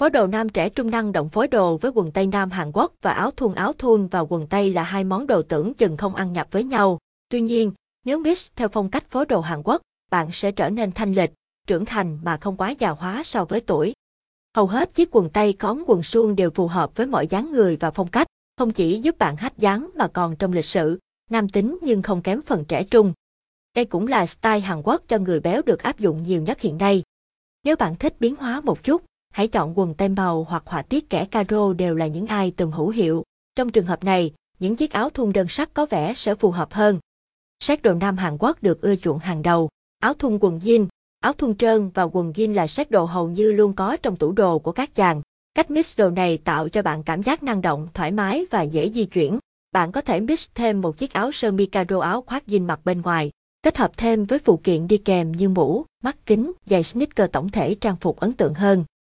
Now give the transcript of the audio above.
Phối đồ nam trẻ trung năng động phối đồ với quần tây nam Hàn Quốc và áo thun áo thun và quần tây là hai món đồ tưởng chừng không ăn nhập với nhau. Tuy nhiên, nếu mix theo phong cách phối đồ Hàn Quốc, bạn sẽ trở nên thanh lịch, trưởng thành mà không quá già hóa so với tuổi. Hầu hết chiếc quần tây có quần suông đều phù hợp với mọi dáng người và phong cách, không chỉ giúp bạn hách dáng mà còn trong lịch sự, nam tính nhưng không kém phần trẻ trung. Đây cũng là style Hàn Quốc cho người béo được áp dụng nhiều nhất hiện nay. Nếu bạn thích biến hóa một chút, hãy chọn quần tây màu hoặc họa tiết kẻ caro đều là những ai từng hữu hiệu. Trong trường hợp này, những chiếc áo thun đơn sắc có vẻ sẽ phù hợp hơn. Sách đồ nam Hàn Quốc được ưa chuộng hàng đầu. Áo thun quần jean, áo thun trơn và quần jean là set đồ hầu như luôn có trong tủ đồ của các chàng. Cách mix đồ này tạo cho bạn cảm giác năng động, thoải mái và dễ di chuyển. Bạn có thể mix thêm một chiếc áo sơ mi caro áo khoác jean mặc bên ngoài, kết hợp thêm với phụ kiện đi kèm như mũ, mắt kính, giày sneaker tổng thể trang phục ấn tượng hơn.